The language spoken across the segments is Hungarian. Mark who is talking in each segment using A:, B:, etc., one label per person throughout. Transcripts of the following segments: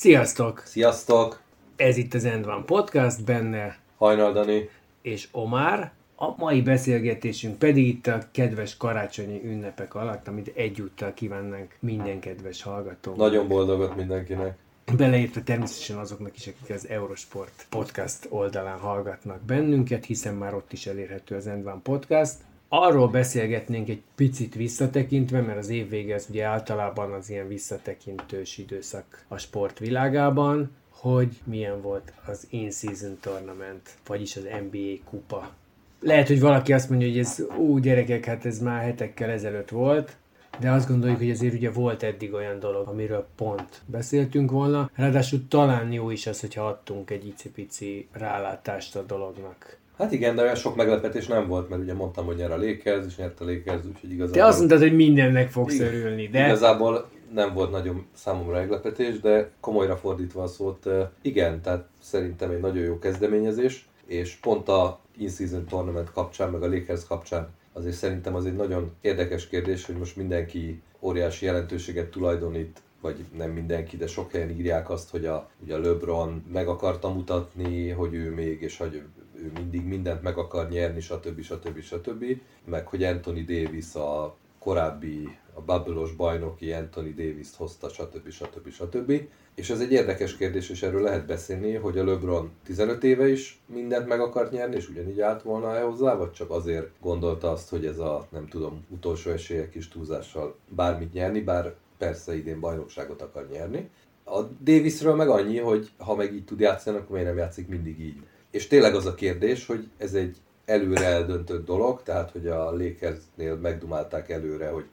A: Sziasztok!
B: Sziasztok!
A: Ez itt az End One Podcast, benne
B: Hajnal Dani.
A: és Omar. A mai beszélgetésünk pedig itt a kedves karácsonyi ünnepek alatt, amit egyúttal kívánnánk minden kedves hallgató.
B: Nagyon boldogot mindenkinek.
A: Beleértve természetesen azoknak is, akik az Eurosport podcast oldalán hallgatnak bennünket, hiszen már ott is elérhető az End One Podcast. Arról beszélgetnénk egy picit visszatekintve, mert az év vége az ugye általában az ilyen visszatekintős időszak a sport világában, hogy milyen volt az In-Season Tournament, vagyis az NBA kupa. Lehet, hogy valaki azt mondja, hogy ez, ú, gyerekek, hát ez már hetekkel ezelőtt volt, de azt gondoljuk, hogy azért ugye volt eddig olyan dolog, amiről pont beszéltünk volna. Ráadásul talán jó is az, hogyha adtunk egy icipici rálátást a dolognak.
B: Hát igen, de olyan sok meglepetés nem volt, mert ugye mondtam, hogy nyer a Lakers, és nyert a Lakers, úgyhogy igazából...
A: Te azt mondtad, hogy mindennek fogsz
B: Igen.
A: örülni, de
B: Igazából nem volt nagyon számomra meglepetés, de komolyra fordítva a szót, igen, tehát szerintem egy nagyon jó kezdeményezés, és pont a In-Season Tournament kapcsán, meg a Lakers kapcsán azért szerintem az egy nagyon érdekes kérdés, hogy most mindenki óriási jelentőséget tulajdonít vagy nem mindenki, de sok helyen írják azt, hogy a, ugye a LeBron meg akarta mutatni, hogy ő még, és hogy ő mindig mindent meg akar nyerni, stb. stb. stb. Meg hogy Anthony Davis a korábbi, a bubble bajnoki Anthony Davis-t hozta, stb. stb. stb. És ez egy érdekes kérdés, és erről lehet beszélni, hogy a LeBron 15 éve is mindent meg akart nyerni, és ugyanígy állt volna el hozzá, vagy csak azért gondolta azt, hogy ez a, nem tudom, utolsó esélye kis túlzással bármit nyerni, bár persze idén bajnokságot akar nyerni. A Davisről meg annyi, hogy ha meg így tud játszani, akkor miért nem játszik mindig így. És tényleg az a kérdés, hogy ez egy előre eldöntött dolog, tehát hogy a Lakersnél megdumálták előre, hogy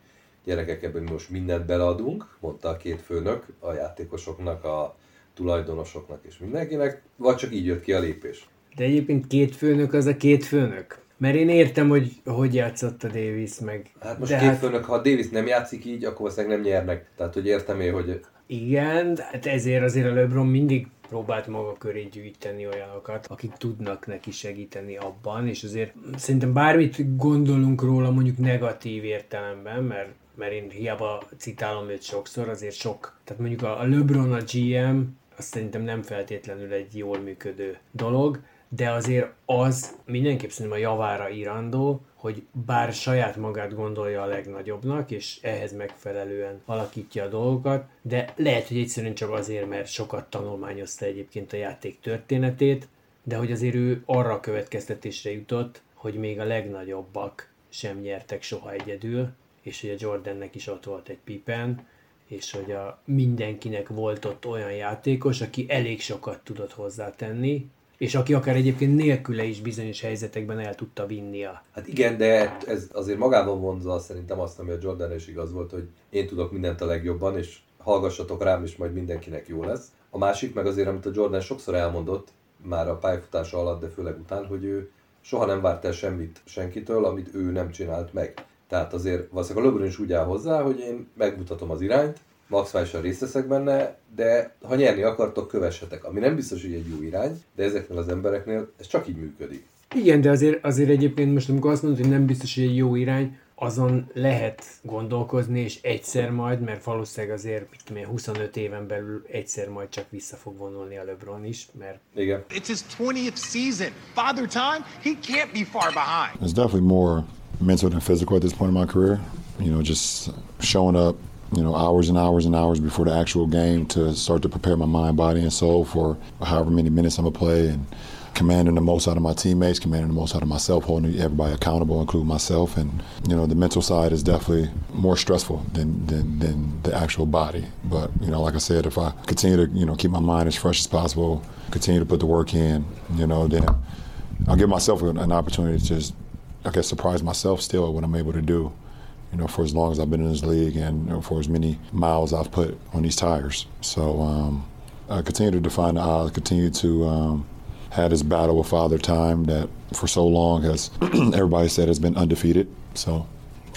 B: gyerekek, ebben mi most mindent beleadunk, mondta a két főnök, a játékosoknak, a tulajdonosoknak és mindenkinek, vagy csak így jött ki a lépés.
A: de egyébként két főnök az a két főnök. Mert én értem, hogy hogy játszott a Davis meg.
B: Hát most
A: de
B: két főnök, ha a Davis nem játszik így, akkor valószínűleg nem nyernek. Tehát, hogy értem én, hogy
A: Igen, hát ezért azért a LeBron mindig próbált maga köré gyűjteni olyanokat, akik tudnak neki segíteni abban, és azért szerintem bármit gondolunk róla mondjuk negatív értelemben, mert mert én hiába citálom őt sokszor, azért sok. Tehát mondjuk a LeBron a GM, azt szerintem nem feltétlenül egy jól működő dolog, de azért az mindenképp szerintem a javára írandó, hogy bár saját magát gondolja a legnagyobbnak, és ehhez megfelelően alakítja a dolgokat, de lehet, hogy egyszerűen csak azért, mert sokat tanulmányozta egyébként a játék történetét, de hogy azért ő arra a következtetésre jutott, hogy még a legnagyobbak sem nyertek soha egyedül, és hogy a Jordannek is ott volt egy Pippen, és hogy a mindenkinek volt ott olyan játékos, aki elég sokat tudott hozzátenni, és aki akár egyébként nélküle is bizonyos helyzetekben el tudta vinni a...
B: Hát igen, de ez azért magában vonza szerintem azt, ami a Jordan is igaz volt, hogy én tudok mindent a legjobban, és hallgassatok rám, és majd mindenkinek jó lesz. A másik meg azért, amit a Jordan sokszor elmondott, már a pályafutása alatt, de főleg után, hogy ő soha nem várt el semmit senkitől, amit ő nem csinált meg. Tehát azért valószínűleg a LeBron is úgy áll hozzá, hogy én megmutatom az irányt, maximálisan részt veszek benne, de ha nyerni akartok, kövessetek. Ami nem biztos, hogy egy jó irány, de ezeknél az embereknél ez csak így működik.
A: Igen, de azért, azért egyébként most, amikor azt mondod, hogy nem biztos, hogy egy jó irány, azon lehet gondolkozni, és egyszer majd, mert valószínűleg azért, mit tudom én, 25 éven belül egyszer majd csak vissza fog vonulni a LeBron is, mert
B: Igen.
C: It's his 20th season. Father Time, he can't be far behind.
D: It's definitely more mental than physical at this point in my career. You know, just showing up, you know, hours and hours and hours before the actual game to start to prepare my mind, body, and soul for however many minutes I'm gonna play and commanding the most out of my teammates, commanding the most out of myself, holding everybody accountable, including myself. And, you know, the mental side is definitely more stressful than, than, than the actual body. But, you know, like I said, if I continue to, you know, keep my mind as fresh as possible, continue to put the work in, you know, then I'll give myself an, opportunity to just, I guess, surprise myself still at what I'm able to do, you know, for as long as I've been in this league and you know, for as many miles I've put on these tires. So, um, uh, continue to define the odds, continue to um, have this battle with Father Time that for so long has everybody said has been undefeated. So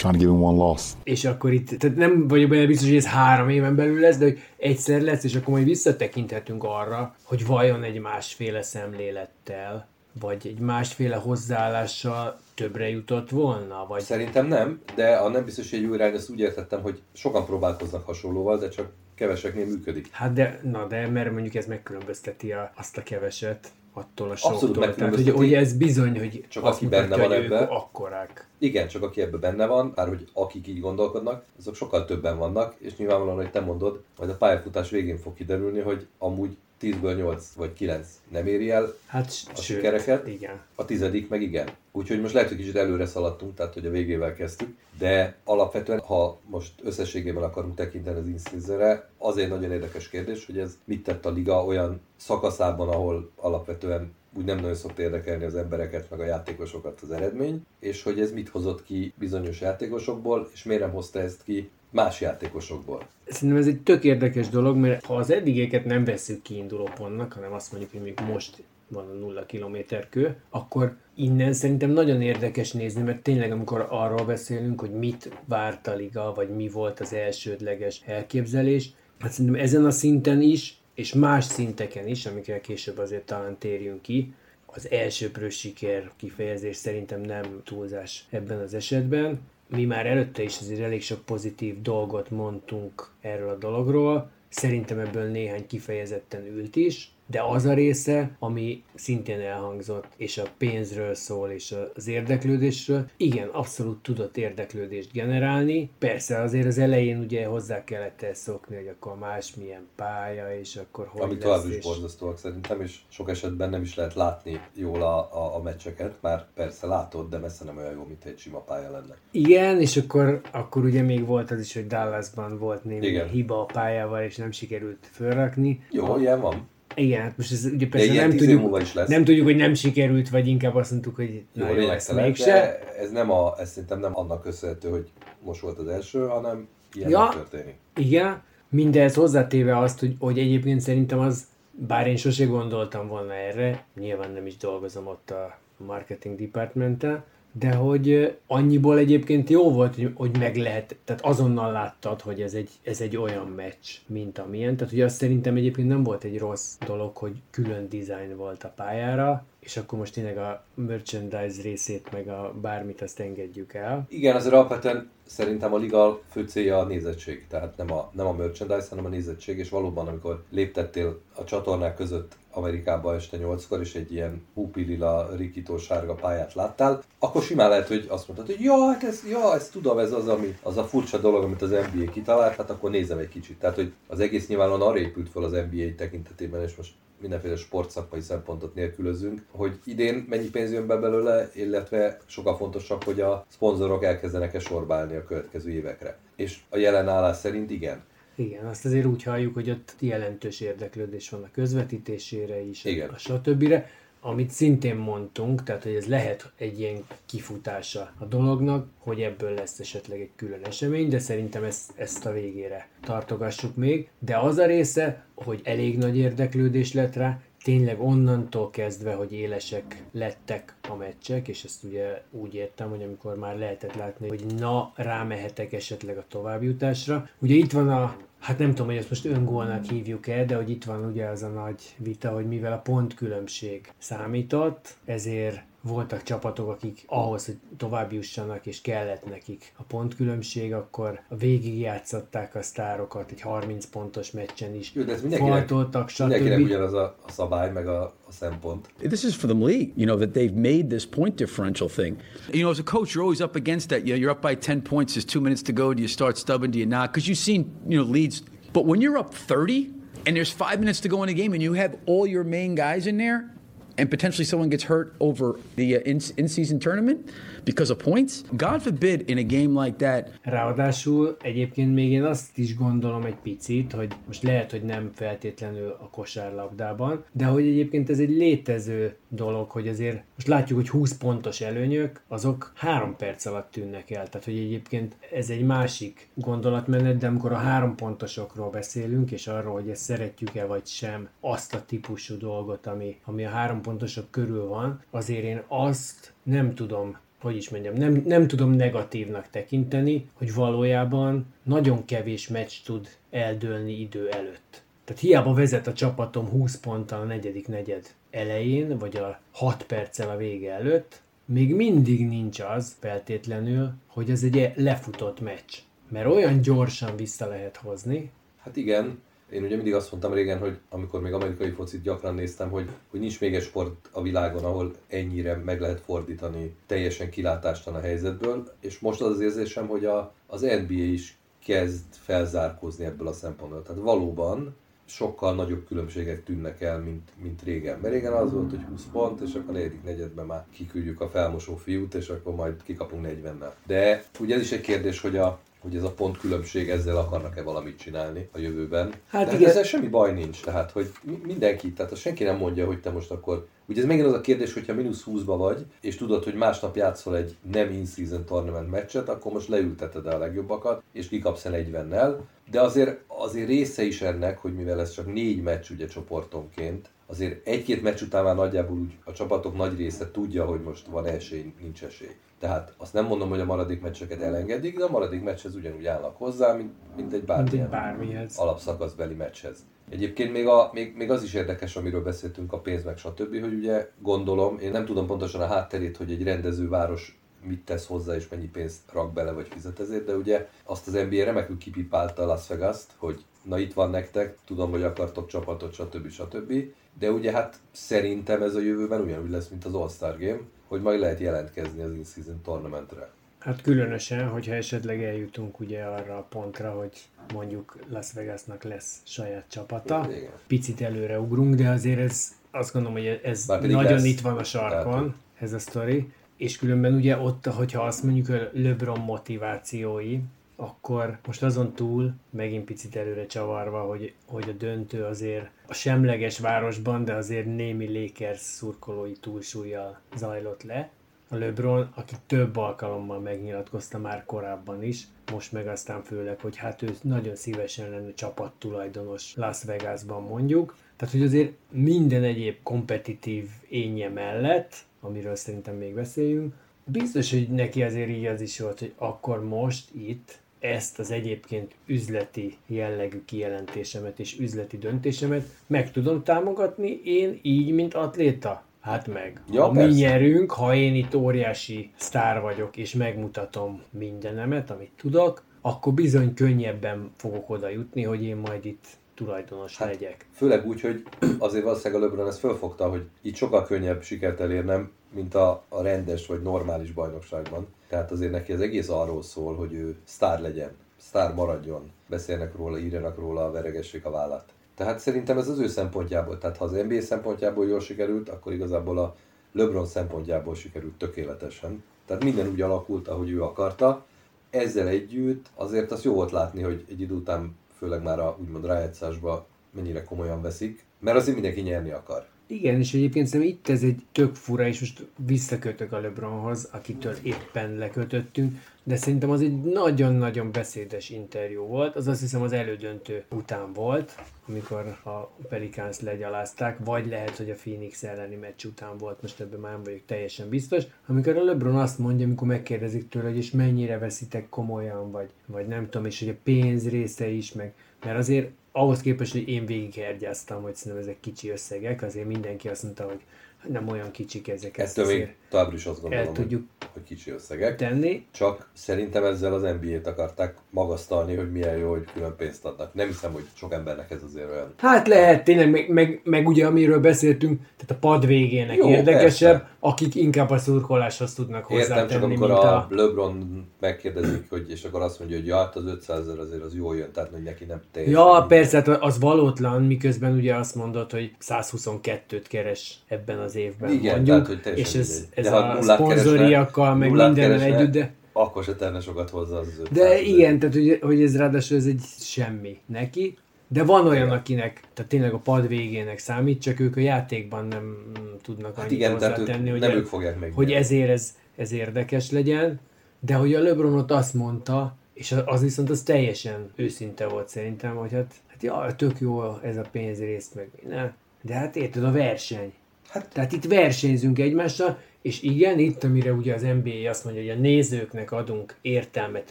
D: trying to give him one loss.
A: És akkor itt, tehát nem vagyok benne biztos, hogy ez három éven belül lesz, de hogy egyszer lesz, és akkor majd visszatekinthetünk arra, hogy vajon egy másféle szemlélettel, vagy egy másféle hozzáállással többre jutott volna? Vagy...
B: Szerintem nem, de a nem biztos, hogy egy új irány, azt úgy értettem, hogy sokan próbálkoznak hasonlóval, de csak keveseknél működik.
A: Hát de, na de, mert mondjuk ez megkülönbözteti a, azt a keveset attól a soktól.
B: Abszolút
A: Tehát, hogy, hogy ez bizony, hogy
B: Csak aki benne van
A: hogy ők
B: ebbe.
A: akkorák.
B: Igen, csak aki ebben benne van, bár hogy akik így gondolkodnak, azok sokkal többen vannak, és nyilvánvalóan, hogy te mondod, majd a pályafutás végén fog kiderülni, hogy amúgy 10-ből 8 vagy 9 nem éri el
A: Hát
B: a
A: sőt,
B: sikereket,
A: Igen.
B: a tizedik meg igen. Úgyhogy most lehet, hogy kicsit előre szaladtunk, tehát hogy a végével kezdtük, de alapvetően, ha most összességében akarunk tekinteni az inszízere, azért nagyon érdekes kérdés, hogy ez mit tett a liga olyan szakaszában, ahol alapvetően úgy nem nagyon szokta érdekelni az embereket, meg a játékosokat az eredmény, és hogy ez mit hozott ki bizonyos játékosokból, és miért nem hozta ezt ki más játékosokból.
A: Szerintem ez egy tök érdekes dolog, mert ha az eddigeket nem veszük kiinduló pontnak, hanem azt mondjuk, hogy még most van a nulla kilométer kő, akkor innen szerintem nagyon érdekes nézni, mert tényleg amikor arról beszélünk, hogy mit várt a liga, vagy mi volt az elsődleges elképzelés, hát szerintem ezen a szinten is, és más szinteken is, amikre később azért talán térjünk ki, az elsőprő siker kifejezés szerintem nem túlzás ebben az esetben. Mi már előtte is azért elég sok pozitív dolgot mondtunk erről a dologról, szerintem ebből néhány kifejezetten ült is, de az a része, ami szintén elhangzott, és a pénzről szól, és az érdeklődésről, igen, abszolút tudott érdeklődést generálni. Persze azért az elején ugye hozzá kellett ezt szokni, hogy akkor más milyen pálya, és akkor hogy
B: Ami
A: lesz,
B: tovább is
A: és...
B: borzasztóak szerintem, és sok esetben nem is lehet látni jól a, a, a meccseket, már persze látod, de messze nem olyan jó, mint egy sima pálya lenne.
A: Igen, és akkor, akkor ugye még volt az is, hogy Dallasban volt némi
B: Igen.
A: hiba a pályával, és nem sikerült fölrakni.
B: Jó, ilyen van.
A: Igen, hát most ez ugye persze nem tudjuk,
B: is lesz.
A: nem tudjuk, hogy nem sikerült, vagy inkább azt mondtuk, hogy
B: Jó,
A: jó,
B: lényegtelen,
A: mégse.
B: ez, nem a, ez szerintem nem annak köszönhető, hogy most volt az első, hanem ilyen
A: Ja.
B: történik.
A: Igen, mindez hozzátéve azt, hogy, hogy egyébként szerintem az, bár én sose gondoltam volna erre, nyilván nem is dolgozom ott a marketing departmenttel, de hogy annyiból egyébként jó volt, hogy meg lehet, tehát azonnal láttad, hogy ez egy, ez egy olyan meccs, mint amilyen. Tehát ugye azt szerintem egyébként nem volt egy rossz dolog, hogy külön design volt a pályára, és akkor most tényleg a merchandise részét, meg a bármit azt engedjük el.
B: Igen, azért alapvetően szerintem a liga fő célja a nézettség, tehát nem a, nem a merchandise, hanem a nézettség, és valóban, amikor léptettél a csatornák között Amerikába este 8-kor, és egy ilyen húpilila, rikító sárga pályát láttál, akkor simán lehet, hogy azt mondtad, hogy ja, hát ez, ja, ezt tudom, ez az, ami, az a furcsa dolog, amit az NBA kitalált, hát akkor nézem egy kicsit. Tehát, hogy az egész nyilvánvalóan arra épült fel az NBA tekintetében, és most mindenféle sportszakmai szempontot nélkülözünk, hogy idén mennyi pénz jön be belőle, illetve sokkal fontosabb, hogy a szponzorok elkezdenek-e sorbálni a következő évekre. És a jelen állás szerint igen.
A: Igen, azt azért úgy halljuk, hogy ott jelentős érdeklődés van a közvetítésére is,
B: Igen.
A: a stb. Amit szintén mondtunk, tehát hogy ez lehet egy ilyen kifutása a dolognak, hogy ebből lesz esetleg egy külön esemény, de szerintem ezt, ezt a végére tartogassuk még. De az a része, hogy elég nagy érdeklődés lett rá, tényleg onnantól kezdve, hogy élesek lettek a meccsek, és ezt ugye úgy értem, hogy amikor már lehetett látni, hogy na, rámehetek esetleg a továbbjutásra. Ugye itt van a Hát nem tudom, hogy ezt most öngólnak hívjuk-e, de hogy itt van ugye az a nagy vita, hogy mivel a pontkülönbség számított, ezért voltak csapatok, akik ahhoz, hogy tovább jussanak, és kellett nekik a pontkülönbség, akkor a végig játszották a sztárokat egy 30 pontos meccsen is.
B: Jó, de ez mindenkinek,
A: Faltoltak,
B: mindenkinek
A: stb.
B: ugyanaz a, a szabály, meg a, a szempont.
E: This is for the league, you know, that they've made this point differential thing. You know, as a coach, you're always up against that. You know, you're up by 10 points, there's two minutes to go. Do you start stubbing? Do you not? Because you've seen, you know, leads. But when you're up 30 and there's five minutes to go in a game and you have all your main guys in there and potentially someone gets hurt over the uh, in- in-season tournament because of points, God forbid in a game like that,
A: Ráadásul egyébként még én azt is gondolom egy picit, hogy most lehet, hogy nem feltétlenül a kosárlabdában, de hogy egyébként ez egy létező dolog, hogy azért most látjuk, hogy 20 pontos előnyök, azok három perc alatt tűnnek el. Tehát, hogy egyébként ez egy másik gondolatmenet, de amikor a három pontosokról beszélünk, és arról, hogy ezt szeretjük-e vagy sem, azt a típusú dolgot, ami, ami a három pontosok körül van, azért én azt nem tudom hogy is mondjam, nem, nem tudom negatívnak tekinteni, hogy valójában nagyon kevés meccs tud eldőlni idő előtt. Tehát hiába vezet a csapatom 20 ponttal a negyedik negyed elején, vagy a 6 perccel a vége előtt, még mindig nincs az feltétlenül, hogy ez egy lefutott meccs. Mert olyan gyorsan vissza lehet hozni.
B: Hát igen, én ugye mindig azt mondtam régen, hogy amikor még amerikai focit gyakran néztem, hogy, hogy nincs még egy sport a világon, ahol ennyire meg lehet fordítani teljesen kilátástan a helyzetből, és most az az érzésem, hogy a, az NBA is kezd felzárkózni ebből a szempontból. Tehát valóban sokkal nagyobb különbségek tűnnek el, mint, mint régen. Mert régen az volt, hogy 20 pont, és akkor a negyedik negyedben már kiküldjük a felmosó fiút, és akkor majd kikapunk 40-nel. De ugye ez is egy kérdés, hogy a, hogy ez a pont különbség ezzel akarnak-e valamit csinálni a jövőben. Hát De igen. ezzel semmi baj nincs, tehát hogy mindenki, tehát senki nem mondja, hogy te most akkor Ugye ez megint az a kérdés, hogyha mínusz 20-ba vagy, és tudod, hogy másnap játszol egy nem in-season tournament meccset, akkor most leülteted a legjobbakat, és kikapsz el 40-nel. De azért, azért része is ennek, hogy mivel ez csak négy meccs ugye csoportonként, azért egy-két meccs után már nagyjából úgy a csapatok nagy része tudja, hogy most van esély, nincs esély. Tehát azt nem mondom, hogy a maradék meccseket elengedik, de a maradék meccshez ugyanúgy állnak hozzá, mint, mint egy bármilyen mint egy bármihez. alapszakaszbeli meccshez. Egyébként még, a, még, még az is érdekes, amiről beszéltünk, a pénz meg stb., hogy ugye gondolom, én nem tudom pontosan a hátterét, hogy egy rendezőváros mit tesz hozzá és mennyi pénzt rak bele vagy fizet ezért, de ugye azt az NBA remekül kipipálta Las vegas hogy na itt van nektek, tudom, hogy akartok csapatot, stb. stb. De ugye hát szerintem ez a jövőben ugyanúgy lesz, mint az All-Star Game, hogy majd lehet jelentkezni az in-season tournamentre.
A: Hát különösen, hogyha esetleg eljutunk ugye arra a pontra, hogy mondjuk Las Vegasnak lesz saját csapata. Igen. Picit előre ugrunk, de azért ez, azt gondolom, hogy ez nagyon lesz. itt van a sarkon, Tehát, ez a sztori. És különben ugye ott, hogyha azt mondjuk a LeBron motivációi, akkor most azon túl, megint picit előre csavarva, hogy, hogy a döntő azért a semleges városban, de azért némi Lakers szurkolói túlsúlyjal zajlott le, a LeBron, aki több alkalommal megnyilatkozta már korábban is, most meg aztán főleg, hogy hát ő nagyon szívesen lenne csapattulajdonos Las Vegasban mondjuk. Tehát, hogy azért minden egyéb kompetitív énje mellett, amiről szerintem még beszéljünk, biztos, hogy neki azért így az is volt, hogy akkor most itt ezt az egyébként üzleti jellegű kijelentésemet és üzleti döntésemet meg tudom támogatni én így, mint atléta. Hát meg. Ja, ha persze. mi nyerünk, ha én itt óriási sztár vagyok, és megmutatom mindenemet, amit tudok, akkor bizony könnyebben fogok oda jutni, hogy én majd itt tulajdonos hát, legyek.
B: Főleg úgy, hogy azért valószínűleg a LeBron ezt fölfogta, hogy itt sokkal könnyebb sikert elérnem, mint a, a rendes vagy normális bajnokságban. Tehát azért neki az egész arról szól, hogy ő sztár legyen, sztár maradjon, beszélnek róla, írjanak róla, veregessék a vállát. Tehát szerintem ez az ő szempontjából, tehát ha az NBA szempontjából jól sikerült, akkor igazából a LeBron szempontjából sikerült tökéletesen. Tehát minden úgy alakult, ahogy ő akarta. Ezzel együtt azért az jó volt látni, hogy egy idő után, főleg már a úgymond rájátszásba mennyire komolyan veszik, mert azért mindenki nyerni akar.
A: Igen, és egyébként szerintem itt ez egy tök fura, és most visszakötök a LeBronhoz, akitől éppen lekötöttünk, de szerintem az egy nagyon-nagyon beszédes interjú volt. Az azt hiszem az elődöntő után volt, amikor a Pelicans legyalázták, vagy lehet, hogy a Phoenix elleni meccs után volt, most ebben már nem vagyok teljesen biztos. Amikor a LeBron azt mondja, amikor megkérdezik tőle, hogy és mennyire veszitek komolyan, vagy, vagy nem tudom, és hogy a pénz része is, meg mert azért ahhoz képest, hogy én végighergyáztam, hogy szerintem ezek kicsi összegek, azért mindenki azt mondta, hogy nem olyan kicsik ezek.
B: Ettől még továbbra is azt gondolom, el tudjuk hogy kicsi összegek.
A: Tenni.
B: Csak szerintem ezzel az NBA-t akarták magasztalni, hogy milyen jó, hogy külön pénzt adnak. Nem hiszem, hogy sok embernek ez azért olyan.
A: Hát lehet, tényleg, meg, meg, meg ugye amiről beszéltünk, tehát a pad végének jó, érdekesebb, persze. akik inkább a szurkoláshoz tudnak hozzátenni. Értem, csak
B: amikor a, a LeBron megkérdezik, hogy, és akkor azt mondja, hogy ja, hát az 500 ezer azért az jól jön, tehát hogy neki nem
A: teljesen. Ja, persze, hát az valótlan, miközben ugye azt mondod, hogy 122-t keres ebben az évben Igen, mondjuk, tehát, hogy és ez, ez a szponzoriakkal, meg minden együtt, de...
B: Akkor se tenne sokat hozzá az
A: De igen, tehát hogy, hogy ez ráadásul ez egy semmi neki. de van olyan, akinek, tehát tényleg a pad végének számít, csak ők a játékban nem tudnak
B: Hát
A: annyit
B: igen,
A: hozzátenni, hogy,
B: nem
A: el-
B: ők fogják megnyerni.
A: hogy ezért ez, ez érdekes legyen, de hogy a LeBronot azt mondta, és az viszont az teljesen őszinte volt szerintem, hogy hát, hát ja, tök jó ez a pénzrészt, meg minden, de hát érted, a verseny. Hát, Tehát itt versenyzünk egymással, és igen, itt, amire ugye az NBA azt mondja, hogy a nézőknek adunk értelmet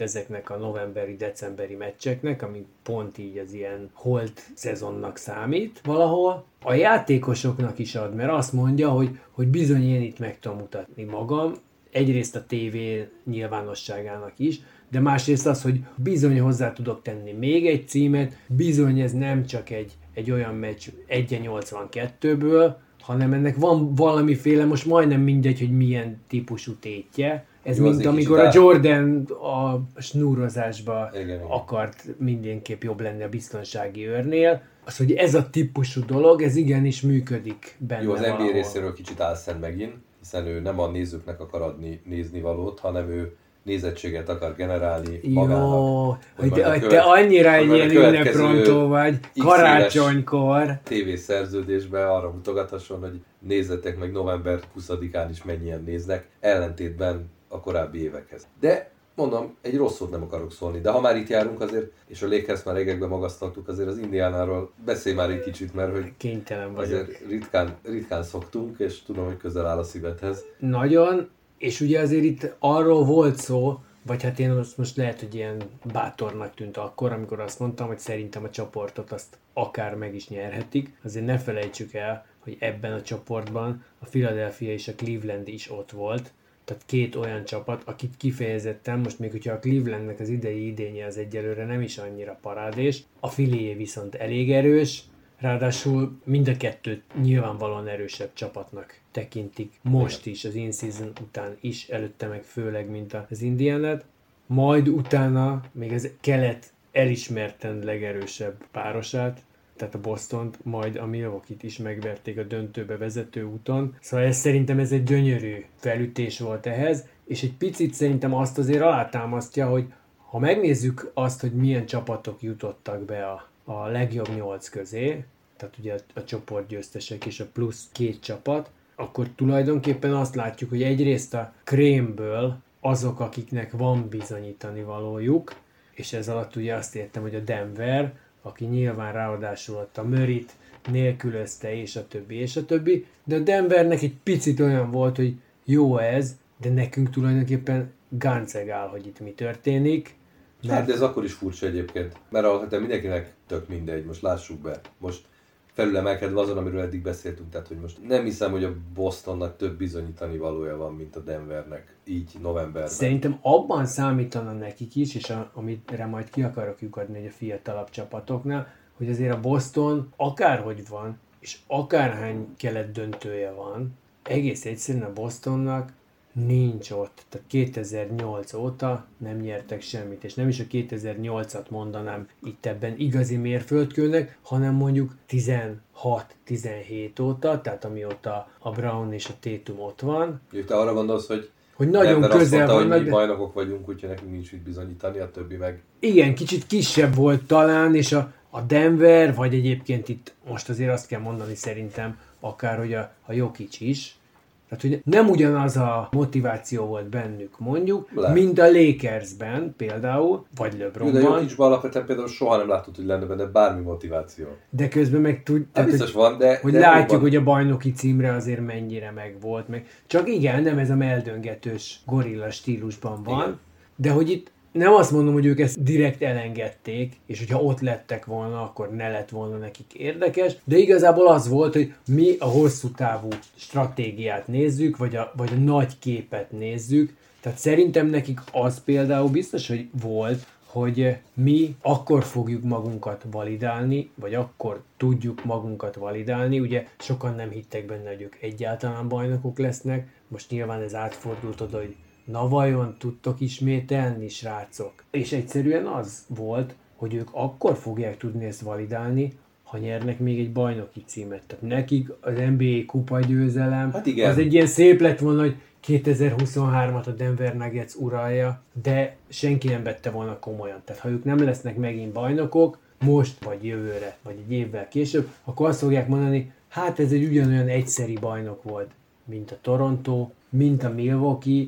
A: ezeknek a novemberi-decemberi meccseknek, ami pont így az ilyen holt szezonnak számít valahol, a játékosoknak is ad, mert azt mondja, hogy, hogy bizony én itt meg tudom mutatni magam, egyrészt a TV nyilvánosságának is, de másrészt az, hogy bizony hozzá tudok tenni még egy címet, bizony ez nem csak egy, egy olyan meccs 1-82-ből, hanem ennek van valamiféle, most majdnem mindegy, hogy milyen típusú tétje. Ez
B: Jó,
A: mint amikor a Jordan a snúrozásba
B: Igen,
A: akart mindenképp jobb lenni a biztonsági őrnél. Az, hogy ez a típusú dolog, ez igenis működik benne
B: Jó, az NBA
A: valahol.
B: részéről kicsit álszent megint, hiszen ő nem a nézőknek akar adni nézni valót, hanem ő nézettséget akar generálni
A: Jó,
B: magának.
A: hogy
B: majd a
A: te,
B: követ-
A: te annyira
B: hogy
A: egy ilyen ünneprontó vagy, karácsonykor.
B: TV szerződésbe arra mutogathasson, hogy nézzetek meg november 20-án is mennyien néznek, ellentétben a korábbi évekhez. De mondom, egy rossz szót nem akarok szólni, de ha már itt járunk azért, és a Lakers már régekben magasztaltuk, azért az Indiánáról beszélj már egy kicsit, mert hogy
A: Kénytelen vagyok.
B: azért ritkán, ritkán szoktunk, és tudom, hogy közel áll a szívedhez.
A: Nagyon, és ugye azért itt arról volt szó, vagy hát én most, most lehet, hogy ilyen bátornak tűnt akkor, amikor azt mondtam, hogy szerintem a csoportot azt akár meg is nyerhetik. Azért ne felejtsük el, hogy ebben a csoportban a Philadelphia és a Cleveland is ott volt. Tehát két olyan csapat, akit kifejezetten, most még hogyha a Clevelandnek az idei idénye az egyelőre nem is annyira parádés, a Phillyé viszont elég erős, Ráadásul mind a kettőt nyilvánvalóan erősebb csapatnak tekintik most is, az in-season után is, előtte meg főleg, mint az Indiánát. Majd utána még az kelet elismerten legerősebb párosát, tehát a boston majd a Milwaukee-t is megverték a döntőbe vezető úton. Szóval ez szerintem ez egy gyönyörű felütés volt ehhez, és egy picit szerintem azt azért alátámasztja, hogy ha megnézzük azt, hogy milyen csapatok jutottak be a, a legjobb nyolc közé, tehát ugye a, a csoportgyőztesek és a plusz két csapat, akkor tulajdonképpen azt látjuk, hogy egyrészt a krémből azok, akiknek van bizonyítani valójuk, és ez alatt ugye azt értem, hogy a Denver, aki nyilván ráadásul ott a Mörit nélkülözte, és a többi, és a többi, de a Denvernek egy picit olyan volt, hogy jó ez, de nekünk tulajdonképpen gáncegál, hogy itt mi történik,
B: Hát de ez akkor is furcsa egyébként, mert a, de mindenkinek tök mindegy, most lássuk be. Most felülemelkedve azon, amiről eddig beszéltünk, tehát hogy most nem hiszem, hogy a Bostonnak több bizonyítani valója van, mint a Denvernek, így novemberben.
A: Szerintem abban számítana nekik is, és a, amire majd ki akarok lyukadni hogy a fiatalabb csapatoknál, hogy azért a Boston akárhogy van, és akárhány kelet döntője van, egész egyszerűen a Bostonnak nincs ott. Tehát 2008 óta nem nyertek semmit, és nem is a 2008-at mondanám itt ebben igazi mérföldkőnek, hanem mondjuk 16-17 óta, tehát amióta a Brown és a Tatum ott van,
B: Jó, te arra gondolsz, hogy
A: hogy nagyon
B: azt
A: közel
B: mondta, hogy
A: vannak,
B: mi bajnokok vagyunk, úgyhogy nekünk nincs mit bizonyítani, a többi meg
A: Igen, kicsit kisebb volt talán, és a, a Denver, vagy egyébként itt most azért azt kell mondani szerintem, akár hogy a, a Jokic is, tehát, hogy nem ugyanaz a motiváció volt bennük, mondjuk,
B: Lehet.
A: mint a Lakersben például, vagy
B: Jó, de
A: LeBronban,
B: Jokicsban alapvetően például soha nem látod, hogy lenne benne bármi motiváció.
A: de közben meg tud,
B: Hát biztos van, de...
A: hogy
B: de
A: látjuk,
B: van.
A: hogy a bajnoki címre azért mennyire megvolt meg. Csak igen, nem ez a meldöngetős gorilla stílusban van,
B: Igen.
A: de hogy itt nem azt mondom, hogy ők ezt direkt elengedték, és hogyha ott lettek volna, akkor ne lett volna nekik érdekes, de igazából az volt, hogy mi a hosszú távú stratégiát nézzük, vagy a, vagy a nagy képet nézzük, tehát szerintem nekik az például biztos, hogy volt, hogy mi akkor fogjuk magunkat validálni, vagy akkor tudjuk magunkat validálni. Ugye sokan nem hittek benne, hogy ők egyáltalán bajnokok lesznek. Most nyilván ez átfordult oda, hogy na vajon tudtok ismételni, srácok? És egyszerűen az volt, hogy ők akkor fogják tudni ezt validálni, ha nyernek még egy bajnoki címet. Tehát nekik az NBA kupa győzelem,
B: Hát igen.
A: az egy ilyen szép lett volna, hogy 2023-at a Denver Nuggets uralja, de senki nem vette volna komolyan. Tehát ha ők nem lesznek megint bajnokok, most, vagy jövőre, vagy egy évvel később, akkor azt fogják mondani, hát ez egy ugyanolyan egyszeri bajnok volt, mint a Toronto, mint a Milwaukee,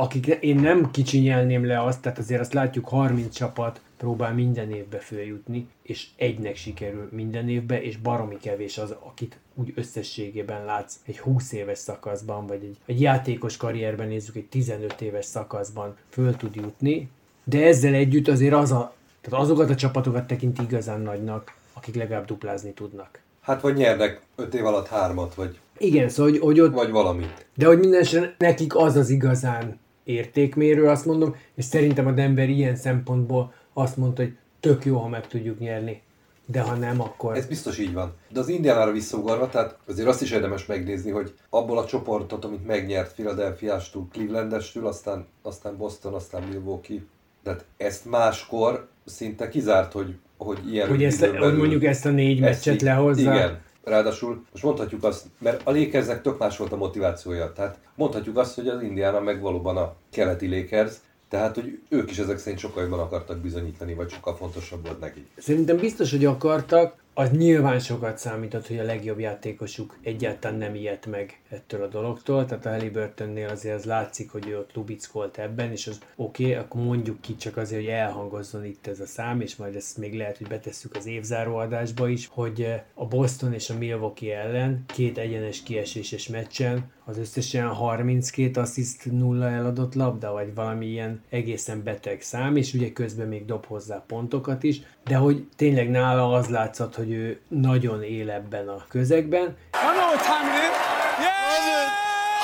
A: akik én nem kicsinyelném le azt, tehát azért azt látjuk 30 csapat próbál minden évbe följutni, és egynek sikerül minden évbe, és baromi kevés az, akit úgy összességében látsz egy 20 éves szakaszban, vagy egy, egy játékos karrierben nézzük, egy 15 éves szakaszban föl tud jutni, de ezzel együtt azért az a, tehát azokat a csapatokat tekint igazán nagynak, akik legalább duplázni tudnak.
B: Hát vagy nyernek 5 év alatt hármat, vagy,
A: Igen, szóval, hogy, hogy ott,
B: vagy valamit.
A: de hogy minden nekik az az igazán értékmérő, azt mondom, és szerintem a Denver ilyen szempontból azt mondta, hogy tök jó, ha meg tudjuk nyerni, de ha nem, akkor...
B: Ez biztos így van. De az Indiánára visszaugarva, tehát azért azt is érdemes megnézni, hogy abból a csoportot, amit megnyert Philadelphia-stől, Cleveland-estől, aztán, aztán Boston, aztán Milwaukee, tehát ezt máskor szinte kizárt, hogy, hogy ilyen
A: hogy, ezt, hogy mondjuk ezt a négy meccset lehozza.
B: Igen. Ráadásul most mondhatjuk azt, mert a Lakersnek tök más volt a motivációja. Tehát mondhatjuk azt, hogy az Indiana meg valóban a keleti Lakers, tehát hogy ők is ezek szerint sokkal jobban akartak bizonyítani, vagy sokkal fontosabb volt nekik.
A: Szerintem biztos, hogy akartak, az nyilván sokat számított, hogy a legjobb játékosuk egyáltalán nem ijedt meg ettől a dologtól, tehát a Halliburtonnél azért az látszik, hogy ő ott lubickolt ebben, és az oké, okay, akkor mondjuk ki csak azért, hogy elhangozzon itt ez a szám, és majd ezt még lehet, hogy betesszük az évzáró is, hogy eh, a Boston és a Milwaukee ellen két egyenes kieséses meccsen az összesen 32 assziszt nulla eladott labda, vagy valami ilyen egészen beteg szám, és ugye közben még dob hozzá pontokat is, de hogy tényleg nála az látszott, hogy ő nagyon él ebben a közegben,
F: I know what time it is.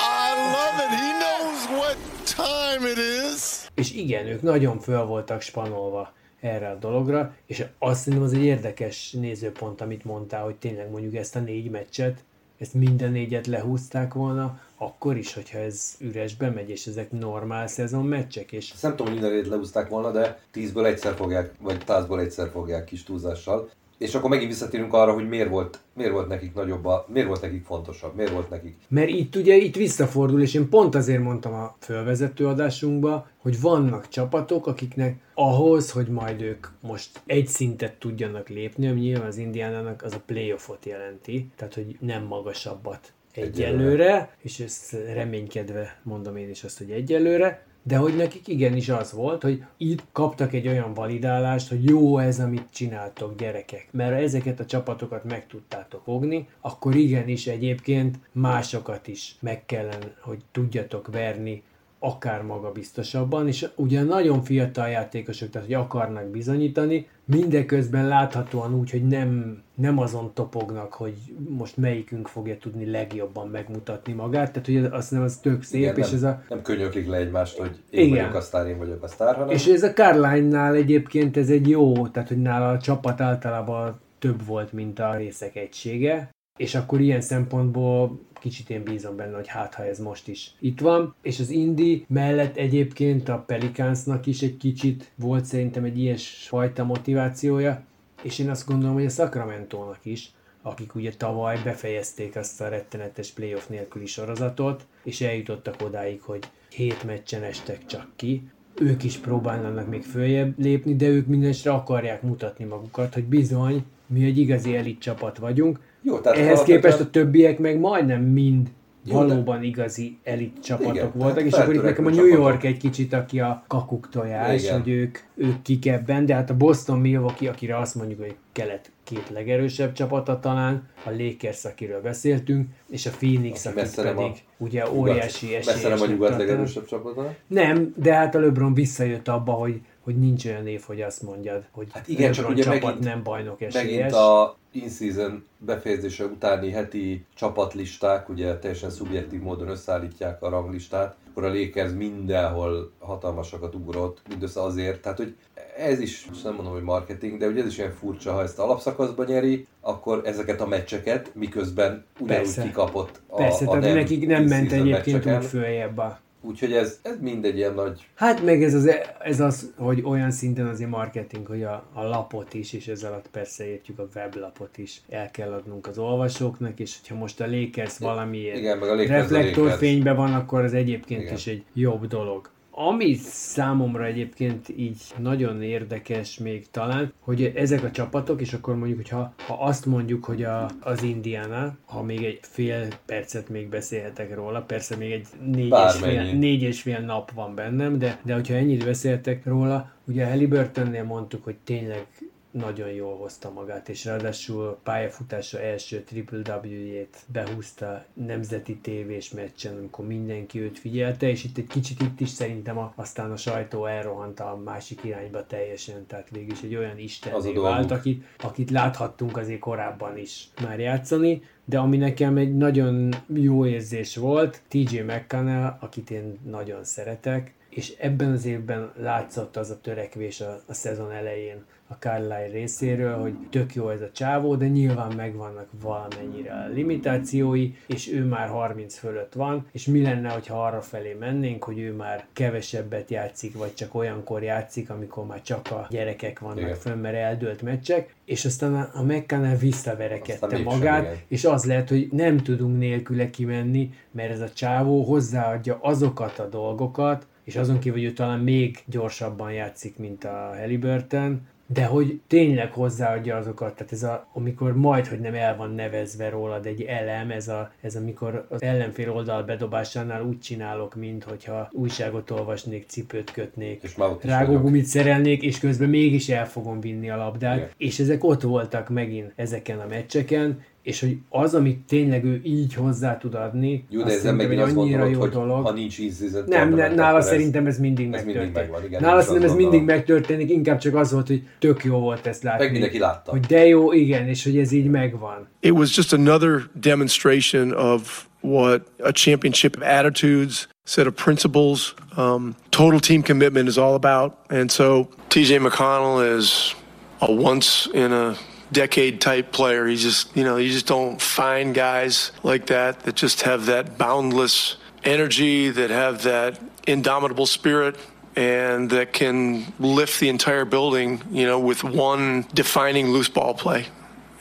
G: I love it. He knows what time it is.
A: és igen, ők nagyon föl voltak spanolva erre a dologra, és azt szerintem az egy érdekes nézőpont, amit mondtál, hogy tényleg mondjuk ezt a négy meccset, ezt minden négyet lehúzták volna, akkor is, hogyha ez üresbe megy, és ezek normál szezon meccsek, és
B: Ezt nem tudom, hogy minden lehúzták volna, de 10-ből egyszer fogják, vagy 100-ból egyszer fogják kis túlzással. És akkor megint visszatérünk arra, hogy miért volt, miért volt nekik nagyobb, a, miért volt nekik fontosabb, miért volt nekik.
A: Mert itt ugye itt visszafordul, és én pont azért mondtam a fölvezető adásunkba, hogy vannak csapatok, akiknek ahhoz, hogy majd ők most egy szintet tudjanak lépni, ami nyilván az Indiánának az a playoffot jelenti, tehát hogy nem magasabbat egyelőre, és ezt reménykedve mondom én is azt, hogy egyelőre, de hogy nekik igenis az volt, hogy itt kaptak egy olyan validálást, hogy jó ez, amit csináltok gyerekek. Mert ha ezeket a csapatokat meg tudtátok fogni, akkor igenis egyébként másokat is meg kellene, hogy tudjatok verni akár magabiztosabban, és ugye nagyon fiatal játékosok, tehát hogy akarnak bizonyítani, mindeközben láthatóan úgy, hogy nem, nem azon topognak, hogy most melyikünk fogja tudni legjobban megmutatni magát, tehát hogy azt nem az tök szép,
B: Igen,
A: és
B: nem,
A: ez a,
B: nem könyöklik le egymást, hogy én
A: Igen.
B: vagyok a sztár, én vagyok a sztár, hanem
A: és ez a Carline-nál egyébként ez egy jó, tehát hogy nála a csapat általában több volt, mint a részek egysége, és akkor ilyen szempontból kicsit én bízom benne, hogy hát ha ez most is itt van. És az Indi mellett egyébként a Pelicansnak is egy kicsit volt szerintem egy ilyen fajta motivációja, és én azt gondolom, hogy a Sacramento-nak is, akik ugye tavaly befejezték azt a rettenetes playoff nélküli sorozatot, és eljutottak odáig, hogy hét meccsen estek csak ki, ők is próbálnának még följebb lépni, de ők mindenesre akarják mutatni magukat, hogy bizony, mi egy igazi elit csapat vagyunk.
B: Jó, tehát
A: Ehhez
B: alapvetően-
A: képest a többiek meg majdnem mind
B: Jó, de-
A: valóban igazi elit csapatok
B: Igen,
A: voltak, és akkor itt nekem a New York
B: csapatok.
A: egy kicsit, aki a kakuk tojás,
B: Igen.
A: hogy ők, ők kik ebben, de hát a Boston Milwaukee, akire azt mondjuk, hogy kelet két legerősebb csapata talán, a Lakers, akiről beszéltünk, és a Phoenix,
B: Aki nem a
A: pedig ugye óriási
B: Messze nem a nyugat legerősebb csapata.
A: Nem, de hát a LeBron visszajött abba, hogy, hogy nincs olyan név, hogy azt mondjad, hogy
B: Hát igen, csak ugye
A: csapat
B: megint-
A: nem bajnok esélyes.
B: Megint a in-season befejezése utáni heti csapatlisták, ugye teljesen szubjektív módon összeállítják a ranglistát, akkor a Lakers mindenhol hatalmasakat ugrott, mindössze azért, tehát hogy ez is, most nem mondom, hogy marketing, de ugye ez is ilyen furcsa, ha ezt alapszakaszban nyeri, akkor ezeket a meccseket, miközben ugyanúgy
A: Persze.
B: kikapott a,
A: Persze,
B: a
A: tehát nekik nem ment egyébként
B: meccseken.
A: úgy följebb a
B: Úgyhogy ez, ez mindegy ilyen nagy
A: Hát meg ez az, ez az, hogy olyan szinten azért marketing, hogy a, a lapot is, és ez alatt persze értjük a weblapot is, el kell adnunk az olvasóknak, és hogyha most a Lakers
B: a
A: reflektorfényben van, akkor az egyébként
B: Igen.
A: is egy jobb dolog. Ami számomra egyébként így nagyon érdekes még talán, hogy ezek a csapatok, és akkor mondjuk, hogyha ha azt mondjuk, hogy a, az Indiana, ha még egy fél percet még beszélhetek róla, persze még egy négy és, fél, négy és fél nap van bennem, de, de hogyha ennyit beszéltek róla, ugye a Halliburtonnél mondtuk, hogy tényleg nagyon jól hozta magát, és ráadásul pályafutása első triple W-jét behúzta nemzeti tévés meccsen, amikor mindenki őt figyelte, és itt egy kicsit itt is szerintem a, aztán a sajtó elrohant a másik irányba teljesen, tehát végül is egy olyan istenné vált, akit, akit láthattunk azért korábban is már játszani, de ami nekem egy nagyon jó érzés volt, TJ McConnell, akit én nagyon szeretek, és ebben az évben látszott az a törekvés a, a szezon elején, a Carlisle részéről, hogy tök jó ez a csávó, de nyilván megvannak valamennyire a limitációi, és ő már 30 fölött van, és mi lenne, hogyha arra felé mennénk, hogy ő már kevesebbet játszik, vagy csak olyankor játszik, amikor már csak a gyerekek vannak igen. fönn, mert eldőlt meccsek, és aztán a McCannell visszaverekedte magát, sem, és az lehet, hogy nem tudunk nélküle kimenni, mert ez a csávó hozzáadja azokat a dolgokat, és azon kívül, hogy ő talán még gyorsabban játszik, mint a Halliburton, de hogy tényleg hozzáadja azokat, tehát ez a, amikor majd, hogy nem el van nevezve rólad egy elem, ez, a, ez amikor az ellenfél oldal bedobásánál úgy csinálok, mint hogyha újságot olvasnék, cipőt kötnék, rágógumit szerelnék, és közben mégis el fogom vinni a labdát, Igen. és ezek ott voltak megint ezeken a meccseken, és hogy az, amit tényleg ő így hozzá tud adni,
B: jó, de ez nem megint azt gondolod, jó hogy dolog. ha nincs ízizet,
A: nem, nem, nála szerintem ez mindig ez megtörténik. Mindig megvan, igen, nála szerintem ez mindig megtörténik, inkább csak az volt, hogy tök jó volt ezt látni.
B: Meg mindenki látta.
A: Hogy de jó, igen, és hogy ez így megvan.
H: It was just another demonstration of what a championship of attitudes, set of principles, um, total team commitment is all about. And so TJ McConnell is a once in a decade type player. He just, you know, you just don't find guys like that that just have that boundless energy, that have that indomitable spirit, and that can lift the entire building, you know, with one defining loose ball play.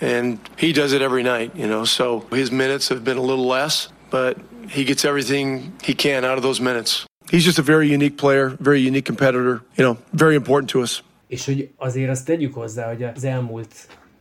H: And he does it every night, you know, so his minutes have been a little less, but he gets everything he can out of those minutes. He's just a very unique player, very unique competitor, you know, very important to us.
A: És hogy azért azt tegyük hozzá, hogy az elmúlt